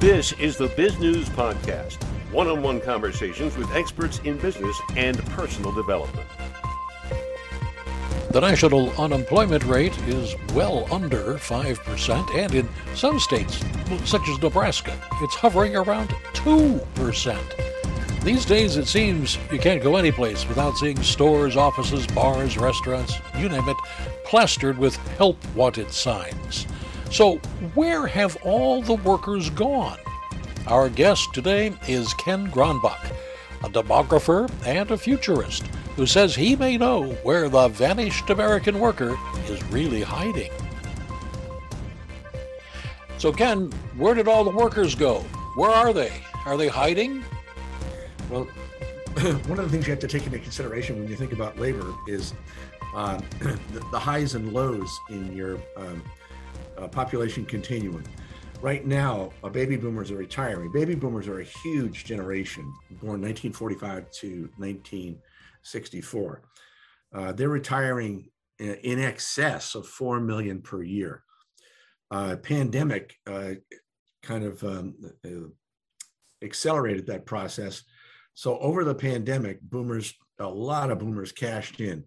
This is the Bizgnus Podcast one on one conversations with experts in business and personal development. The national unemployment rate is well under 5%, and in some states, such as Nebraska, it's hovering around 2%. These days, it seems you can't go anyplace without seeing stores, offices, bars, restaurants, you name it, plastered with help wanted signs. So, where have all the workers gone? Our guest today is Ken Gronbach, a demographer and a futurist who says he may know where the vanished American worker is really hiding. So, Ken, where did all the workers go? Where are they? Are they hiding? Well, one of the things you have to take into consideration when you think about labor is uh, the, the, highs and lows in your um, uh, population continuum. Right now, uh, baby boomers are retiring. Baby boomers are a huge generation, born 1945 to 1964. Uh, they're retiring in excess of 4 million per year. Uh, pandemic uh, kind of um, uh, accelerated that process. So over the pandemic, boomers, a lot of boomers cashed in.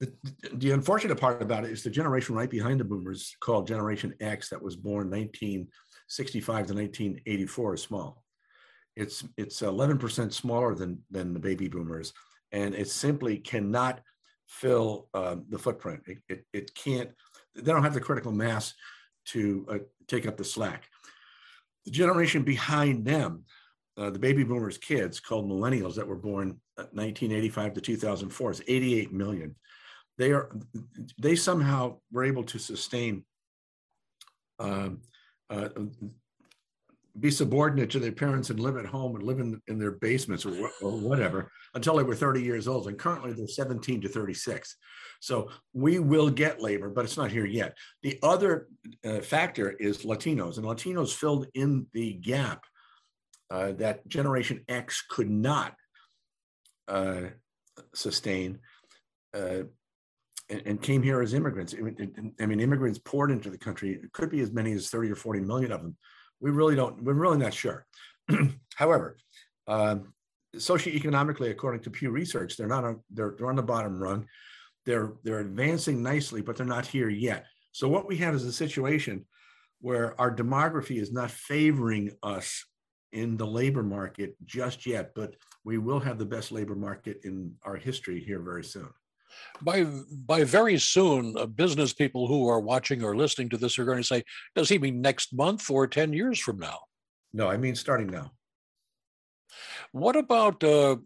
The, the, unfortunate part about it is the generation right behind the boomers called Generation X that was born 1965 to 1984 is small. It's it's 11% smaller than than the baby boomers, and it simply cannot fill uh, the footprint. It, it, it, can't. They don't have the critical mass to uh, take up the slack. The generation behind them, uh, the baby boomers' kids, called millennials, that were born 1985 to 2004, is 88 million they are they somehow were able to sustain um, uh, be subordinate to their parents and live at home and live in, in their basements or, or whatever until they were 30 years old. And currently they're 17 to 36 so we will get labor but it's not here yet. The other uh, factor is latinos and latinos filled in the gap uh, that generation x could not uh, sustain uh, and, and came here as immigrants. I mean, immigrants poured into the country. It could be as many as 30 or 40 million of them. We really don't, we're really not sure. However, uh, socioeconomically, according to Pew Research, they're not on, they're, they're on the bottom rung. They're, they're advancing nicely, but they're not here yet. So what we have is a situation where our demography is not favoring us in the labor market just yet, but we will have the best labor market in our history here very soon by by very soon, uh, business people who are watching or listening to this are going to say, "Does he mean next month or ten years from now?" No, I mean starting now. What about uh,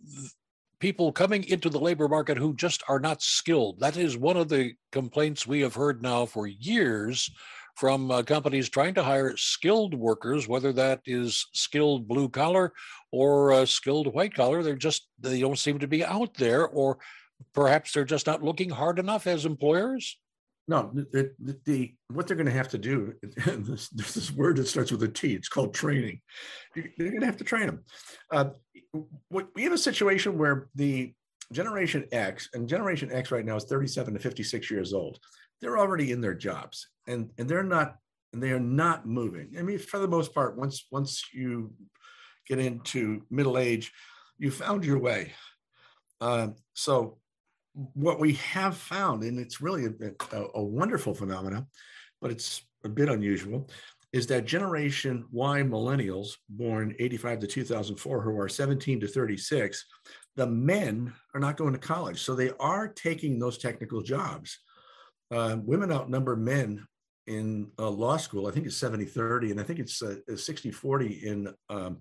people coming into the labor market who just are not skilled? That is one of the complaints we have heard now for years from uh, companies trying to hire skilled workers, whether that is skilled blue collar or uh, skilled white collar. They're just they don't seem to be out there, or perhaps they're just not looking hard enough as employers? No, the, the, the what they're going to have to do. This, this word that starts with a T. It's called training. They're going to have to train them. Uh, we have a situation where the Generation X and Generation X right now is 37 to 56 years old. They're already in their jobs, and and they're not and they are not moving. I mean, for the most part, once once you get into middle age, you found your way. Uh, so what we have found, and it's really a, a, a wonderful phenomenon, but it's a bit unusual, is that Generation Y millennials born 85 to 2004, who are 17 to 36, the men are not going to college. So they are taking those technical jobs. Uh, women outnumber men in uh, law school. I think it's 70 30, and I think it's uh, 60 40 in um,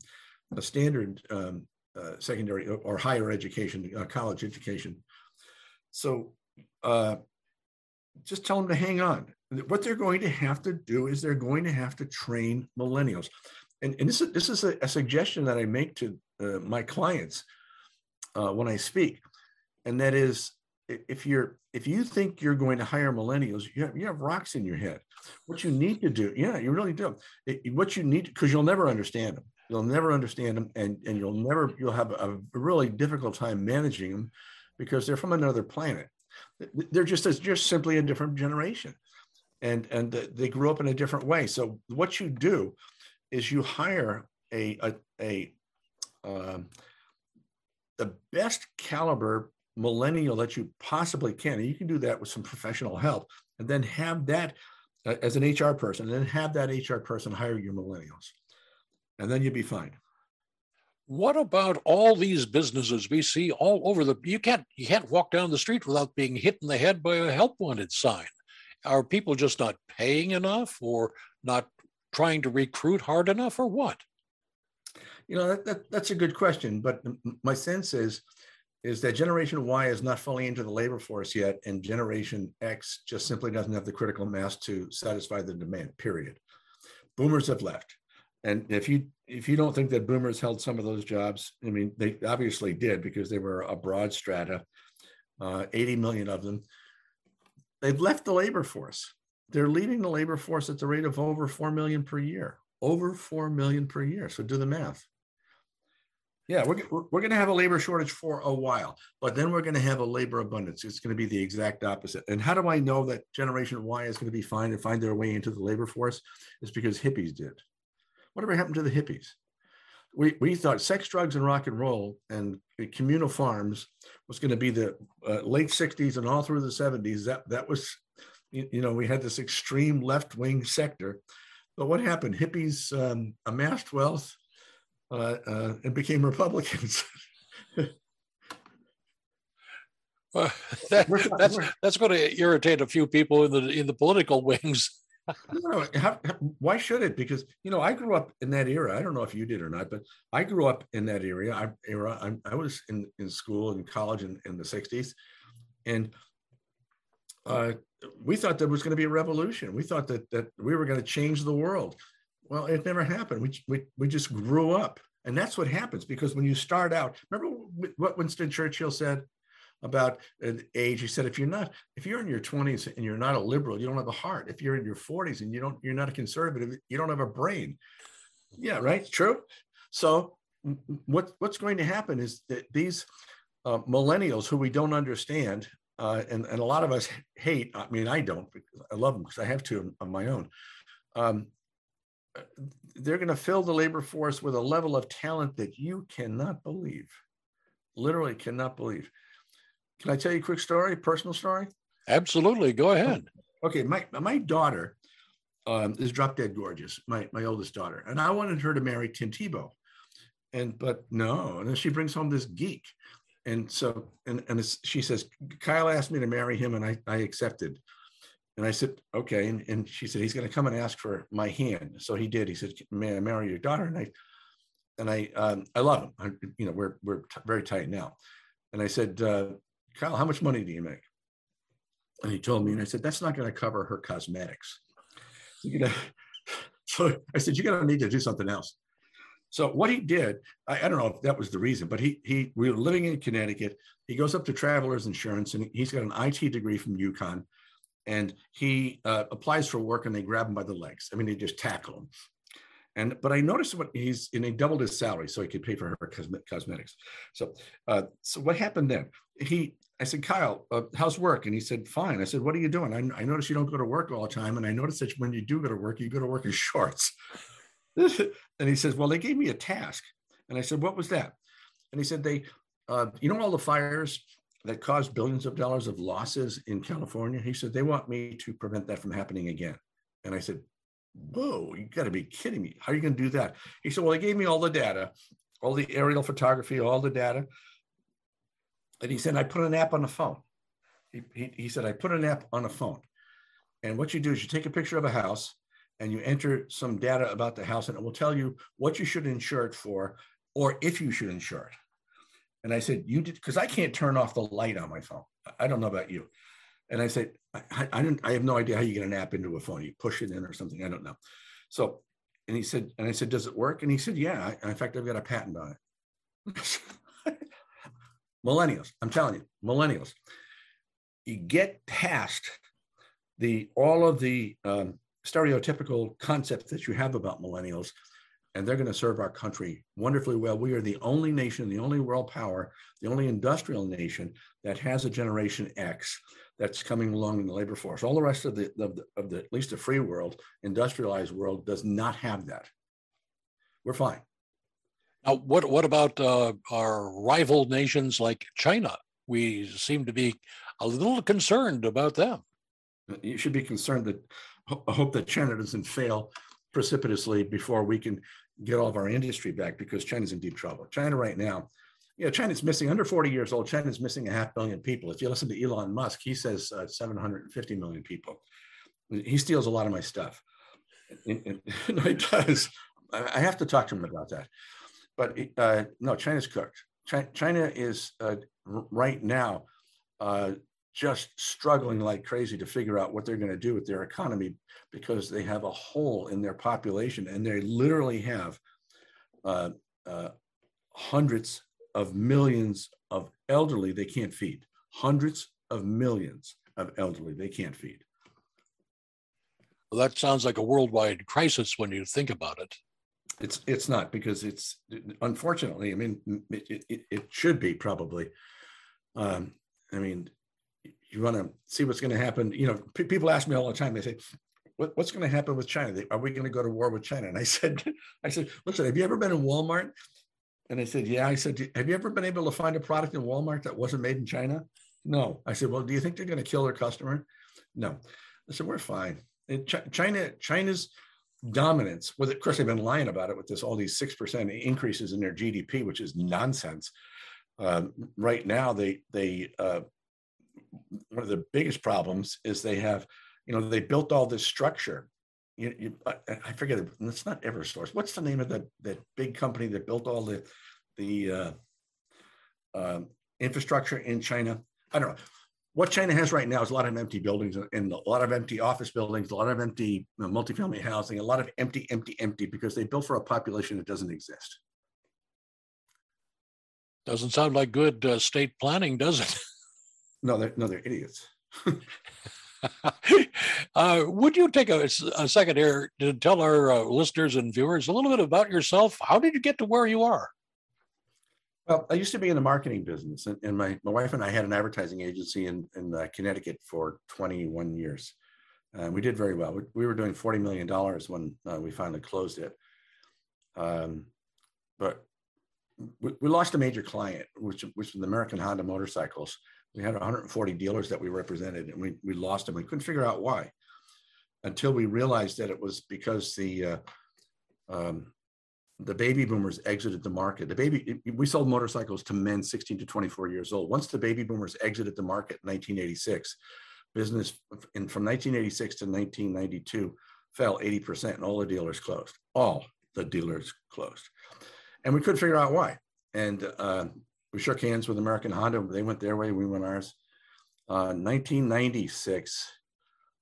a standard um, uh, secondary or higher education, uh, college education. So uh, just tell them to hang on. What they're going to have to do is they're going to have to train millennials. And, and this is, this is a, a suggestion that I make to uh, my clients uh, when I speak. And that is, if you're if you think you're going to hire millennials, you have, you have rocks in your head. What you need to do, yeah, you really do. It, what you need, because you'll never understand them. You'll never understand them, and and you'll never you'll have a really difficult time managing them because they're from another planet. They're just as just simply a different generation, and and they grew up in a different way. So what you do is you hire a a, a um, the best caliber millennial that you possibly can. And you can do that with some professional help, and then have that uh, as an HR person, and then have that HR person hire your millennials, and then you'd be fine. What about all these businesses we see all over the? You can't you can't walk down the street without being hit in the head by a help wanted sign. Are people just not paying enough, or not trying to recruit hard enough, or what? You know that, that that's a good question, but my sense is is that Generation Y is not fully into the labor force yet, and Generation X just simply doesn't have the critical mass to satisfy the demand. Period. Boomers have left, and if you if you don't think that Boomers held some of those jobs, I mean they obviously did because they were a broad strata, uh, 80 million of them. They've left the labor force. They're leaving the labor force at the rate of over four million per year. Over four million per year. So do the math. Yeah, we're, we're going to have a labor shortage for a while, but then we're going to have a labor abundance. It's going to be the exact opposite. And how do I know that Generation Y is going to be fine and find their way into the labor force? It's because hippies did. Whatever happened to the hippies? We, we thought sex, drugs, and rock and roll and communal farms was going to be the uh, late 60s and all through the 70s. That, that was, you, you know, we had this extreme left wing sector. But what happened? Hippies um, amassed wealth uh, uh, and became Republicans. Well, that, that's that's going to irritate a few people in the in the political wings. No, how, how, why should it? Because you know, I grew up in that era. I don't know if you did or not, but I grew up in that area. I era. I, I was in in school and college in, in the '60s, and uh, we thought there was going to be a revolution. We thought that that we were going to change the world. Well, it never happened. We, we, we just grew up. And that's what happens because when you start out, remember what Winston Churchill said about age? He said, if you're not, if you're in your 20s and you're not a liberal, you don't have a heart. If you're in your 40s and you don't, you're not a conservative, you don't have a brain. Yeah, right. True. So what, what's going to happen is that these uh, millennials who we don't understand, uh, and, and a lot of us hate, I mean, I don't, I love them because I have two on my own. Um, they're going to fill the labor force with a level of talent that you cannot believe. Literally cannot believe. Can I tell you a quick story, personal story? Absolutely. Go ahead. Okay. My, my daughter um, is drop dead gorgeous, my, my oldest daughter. And I wanted her to marry Tim Tebow. And, but no. And then she brings home this geek. And so, and, and she says, Kyle asked me to marry him and I, I accepted. And I said, okay. And, and she said, he's going to come and ask for my hand. So he did. He said, may I marry your daughter? And I, and I, um, I love him. I, you know, we're, we're t- very tight now. And I said, uh, Kyle, how much money do you make? And he told me, and I said, that's not going to cover her cosmetics. You know, so I said, you're going to need to do something else. So what he did, I, I, don't know if that was the reason, but he he we were living in Connecticut. He goes up to Travelers Insurance, and he's got an IT degree from UConn and he uh, applies for work and they grab him by the legs. I mean, they just tackle him. And but I noticed what he's and he doubled his salary so he could pay for her cosmetics. So uh, so what happened then? He I said, Kyle, uh, how's work? And he said, fine. I said, what are you doing? I, I notice you don't go to work all the time, and I notice that when you do go to work, you go to work in shorts. and he says, well, they gave me a task, and I said, what was that? And he said, they, uh, you know, all the fires that caused billions of dollars of losses in California. He said, they want me to prevent that from happening again. And I said, whoa, you got to be kidding me. How are you going to do that? He said, well, they gave me all the data, all the aerial photography, all the data. And he said, I put an app on the phone. He, he, he said, I put an app on a phone. And what you do is you take a picture of a house and you enter some data about the house and it will tell you what you should insure it for or if you should insure it. And I said, you did, because I can't turn off the light on my phone. I don't know about you. And I said, I, I didn't, I have no idea how you get an app into a phone. You push it in or something. I don't know. So, and he said, and I said, does it work? And he said, yeah. in fact, I've got a patent on it. millennials, I'm telling you, millennials. You get past the all of the um, stereotypical concepts that you have about millennials and they're going to serve our country wonderfully well. We are the only nation, the only world power, the only industrial nation that has a Generation X that's coming along in the labor force. All the rest of the, of the, of the at least the free world, industrialized world, does not have that. we're fine. Now, what what about uh, our rival nations like China? We seem to be a little concerned about them. You should be concerned that I hope that China doesn't fail precipitously before we can get all of our industry back because China's in deep trouble. China right now, you know, China's missing under 40 years old. China's missing a half billion people. If you listen to Elon Musk, he says uh, 750 million people. He steals a lot of my stuff. And, and he does. I have to talk to him about that. But uh, no, China's cooked. China is uh, right now uh, just struggling like crazy to figure out what they're going to do with their economy because they have a hole in their population and they literally have uh, uh, hundreds of millions of elderly they can't feed. Hundreds of millions of elderly they can't feed. Well, that sounds like a worldwide crisis when you think about it. It's it's not because it's unfortunately. I mean, it, it, it should be probably. Um, I mean, you want to see what's going to happen. You know, p- people ask me all the time. They say, what, "What's going to happen with China? Are we going to go to war with China?" And I said, "I said, listen, have you ever been in Walmart?" And I said, "Yeah." I said, "Have you ever been able to find a product in Walmart that wasn't made in China?" No. I said, "Well, do you think they're going to kill their customer?" No. I said, "We're fine." Ch- China, China's dominance. Well, of course, they've been lying about it with this all these six percent increases in their GDP, which is nonsense. Um, right now, they they uh, one of the biggest problems is they have, you know, they built all this structure. You, you I, I, forget. It's not EverSource. What's the name of that that big company that built all the the uh, uh, infrastructure in China? I don't know. What China has right now is a lot of empty buildings and a lot of empty office buildings, a lot of empty you know, multifamily housing, a lot of empty, empty, empty because they built for a population that doesn't exist. Doesn't sound like good uh, state planning, does it? No, they're no, they're idiots. uh, would you take a, a, second here to tell our uh, listeners and viewers a little bit about yourself? How did you get to where you are? Well, I used to be in the marketing business, and, and my, my wife and I had an advertising agency in, in uh, Connecticut for 21 years. And we did very well. We, we were doing $40 million when uh, we finally closed it. Um, but we, we, lost a major client, which, which was the American Honda motorcycles we had 140 dealers that we represented and we, we lost them. We couldn't figure out why until we realized that it was because the uh, um, the baby boomers exited the market. The baby we sold motorcycles to men 16 to 24 years old. Once the baby boomers exited the market in 1986, business in, from 1986 to 1992 fell 80% and all the dealers closed. All the dealers closed. And we couldn't figure out why. And uh, we shook hands with American Honda. They went their way, we went ours. Uh, 1996,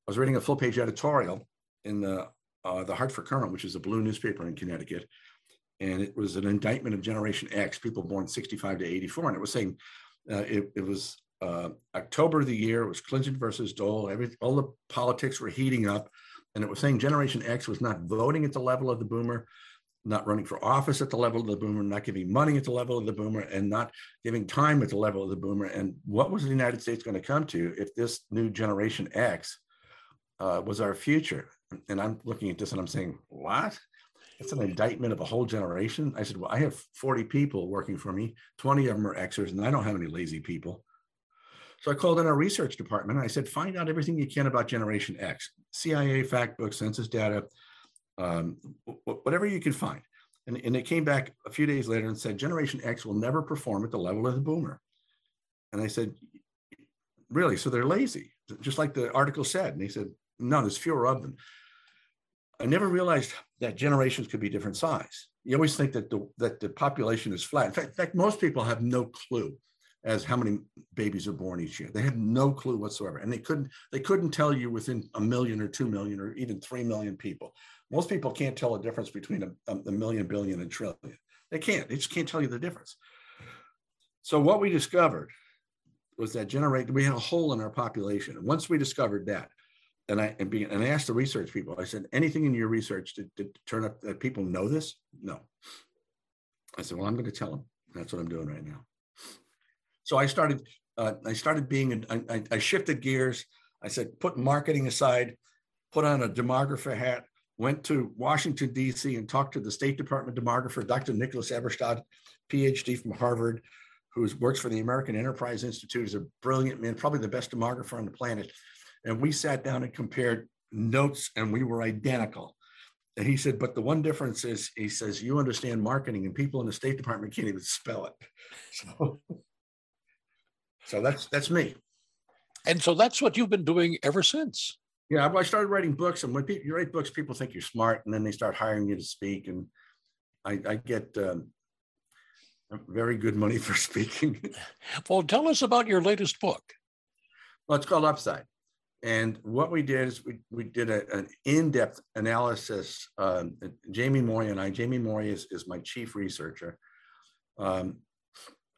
I was reading a full page editorial in the uh, the Hartford Courant, which is a blue newspaper in Connecticut, and it was an indictment of Generation X, people born 65 to 84, and it was saying uh, it, it, was uh, October of the year. It was Clinton versus Dole. Every all the politics were heating up, and it was saying Generation X was not voting at the level of the boomer not running for office at the level of the boomer, not giving money at the level of the boomer, and not giving time at the level of the boomer. And what was the United States going to come to if this new generation X uh, was our future? And I'm looking at this and I'm saying, what? It's an indictment of a whole generation. I said, well, I have 40 people working for me. 20 of them are Xers, and I don't have any lazy people. So I called in our research department and I said, find out everything you can about Generation X, CIA fact book, census data, um, whatever you can find. And, and it came back a few days later and said, Generation X will never perform at the level of the boomer. And I said, Really? So they're lazy, just like the article said. And he said, No, there's fewer of them. I never realized that generations could be different size. You always think that the that the population is flat. In fact, in fact, most people have no clue as how many babies are born each year. They have no clue whatsoever, and they couldn't they couldn't tell you within a million or two million or even three million people. Most people can't tell the difference between a, a million, billion, and trillion. They can't. They just can't tell you the difference. So what we discovered was that generate we had a hole in our population. And once we discovered that, and I and, be, and I asked the research people, I said, anything in your research to, to turn up that people know this? No. I said, well, I'm going to tell them. That's what I'm doing right now. So I started. Uh, I started being. A, I, I shifted gears. I said, put marketing aside, put on a demographer hat, went to Washington, D.C., and talked to the State Department demographer, Dr. Nicholas Eberstadt, PhD from Harvard, who works for the American Enterprise Institute, is a brilliant man, probably the best demographer on the planet. And we sat down and compared notes, and we were identical. And he said, but the one difference is, he says, you understand marketing, and people in the State Department can't even spell it. So, so that's that's me. And so that's what you've been doing ever since. Yeah, I started writing books, and when people, you write books, people think you're smart, and then they start hiring you to speak. And I, I get um, very good money for speaking. well, tell us about your latest book. Well, it's called Upside. And what we did is we, we did a, an in-depth analysis. Um, Jamie Morey and I, Jamie Morey is, is my chief researcher. Um,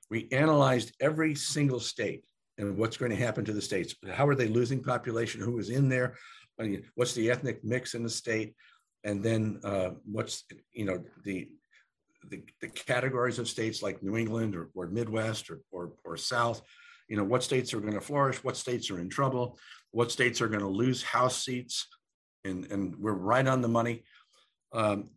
we analyzed every single state and what's going to happen to the states. How are they losing population? Who is in there? What's the ethnic mix in the state? And then uh, what's you know the, the, the categories of states like New England or, or Midwest or, or or South. You know what states are going to flourish, what states are in trouble, what states are going to lose House seats, and and we're right on the money. Um,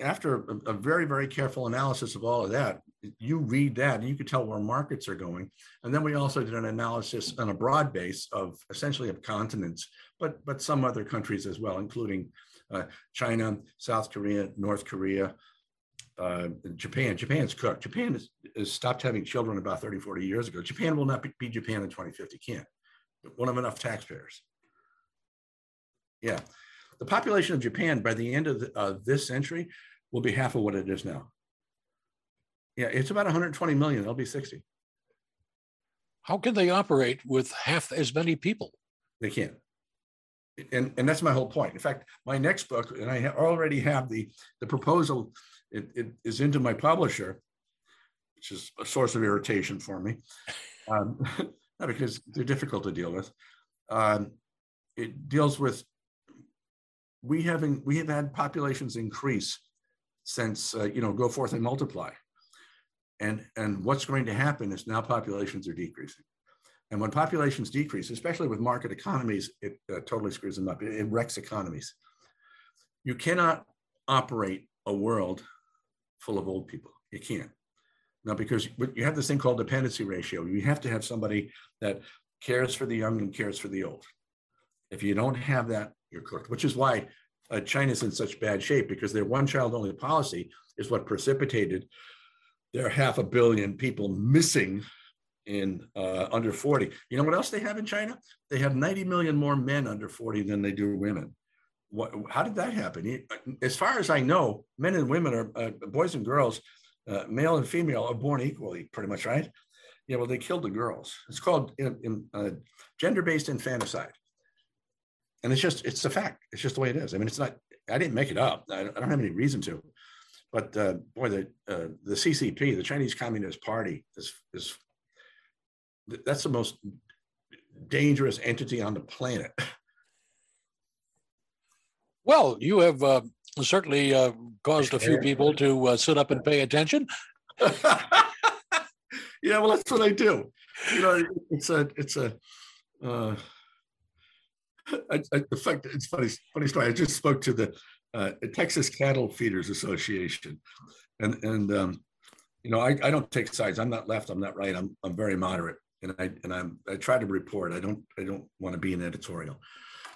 after a, a, very very careful analysis of all of that you read that and you can tell where markets are going and then we also did an analysis on a broad base of essentially of continents but but some other countries as well including uh, china south korea north korea uh, japan japan's cooked japan has, has, stopped having children about 30 40 years ago japan will not be, be japan in 2050 can't won't have enough taxpayers yeah the population of Japan by the end of the, uh, this century will be half of what it is now. Yeah, it's about 120 million. They'll be 60. How can they operate with half as many people? They can't. And, and that's my whole point. In fact, my next book, and I already have the, the proposal, it, it is into my publisher, which is a source of irritation for me, um, because they're difficult to deal with. Um, it deals with we having we have had populations increase since uh, you know go forth and multiply. And and what's going to happen is now populations are decreasing. And when populations decrease especially with market economies it uh, totally screws them up. It, it wrecks economies. You cannot operate a world full of old people you can't now because you have this thing called dependency ratio you have to have somebody that cares for the young and cares for the old if you don't have that you're cooked, which is why uh, China's in such bad shape because their one child only policy is what precipitated their half a billion people missing in uh, under 40. You know what else they have in China? They have 90 million more men under 40 than they do women. What, how did that happen? As far as I know, men and women are uh, boys and girls, uh, male and female, are born equally, pretty much, right? Yeah, well, they killed the girls. It's called in, in, uh, gender-based infanticide and it's just it's a fact. It's just the way it is. I mean, it's not. I didn't make it up. I, I don't have any reason to. But uh, boy, the uh, the CCP, the Chinese Communist Party, is is that's the most dangerous entity on the planet. Well, you have uh, certainly uh, caused a few people to uh, sit up and pay attention. yeah, well, that's what I do. You know, it's a it's a uh, I, I, in fact, it's funny, funny story. I just spoke to the uh, Texas Cattle Feeders Association, and and um, you know, I, I don't take sides. I'm not left. I'm not right. I'm I'm very moderate, and I and I'm I try to report. I don't I don't want to be an editorial,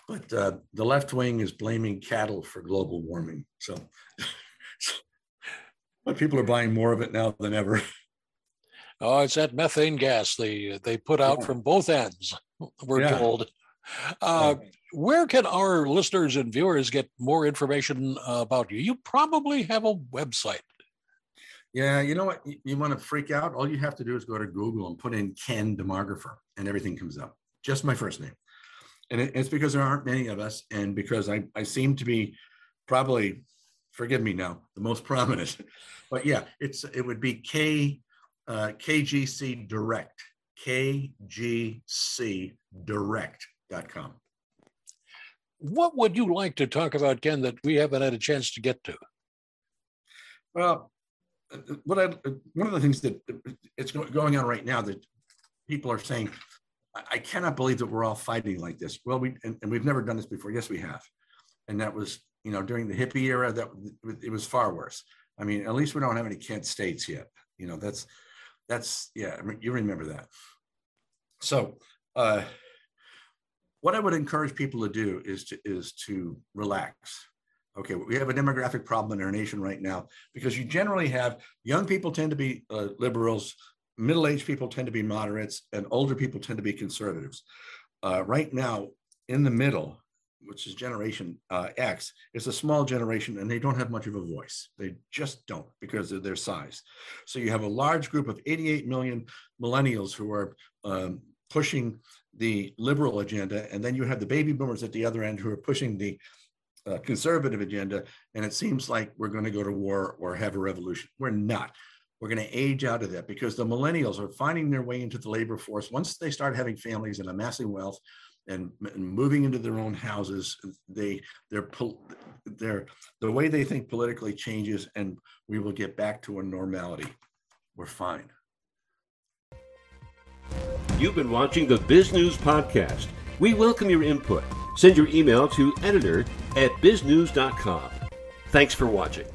but uh, the left wing is blaming cattle for global warming. So, but people are buying more of it now than ever. Oh, it's that methane gas they they put out yeah. from both ends. We're yeah. told. Uh, where can our listeners and viewers get more information about you? You probably have a website. Yeah, you know what? You, you want to freak out? All you have to do is go to Google and put in Ken Demographer, and everything comes up. Just my first name. And it, it's because there aren't many of us, and because I, I seem to be probably, forgive me now, the most prominent. But yeah, it's it would be K uh, KGC Direct, KGC Direct com. What would you like to talk about, Ken, that we haven't had a chance to get to? Well, what I, one of the things that it's going on right now that people are saying, I cannot believe that we're all fighting like this. Well, we and, and we've never done this before. Yes, we have, and that was You know, during the hippie era, that it was far worse. I mean, at least we don't have any Kent states yet. You know, that's that's yeah, you remember that. So, uh, what I would encourage people to do is to is to relax. Okay, we have a demographic problem in our nation right now because you generally have young people tend to be uh, liberals, middle-aged people tend to be moderates, and older people tend to be conservatives. Uh, right now, in the middle, which is Generation uh, X, is a small generation and they don't have much of a voice. They just don't because of their size. So you have a large group of 88 million millennials who are um, pushing the liberal agenda, and then you have the baby boomers at the other end who are pushing the uh, conservative agenda. And it seems like we're going to go to war or have a revolution. We're not. We're going to age out of that because the millennials are finding their way into the labor force. Once they start having families and amassing wealth, and, and moving into their own houses, they they're they're the way they think politically changes, and we will get back to a normality. We're fine. You've been watching the Bizgnus Podcast. We welcome your input. Send your email to editor at bizgnus.com. Thanks for watching.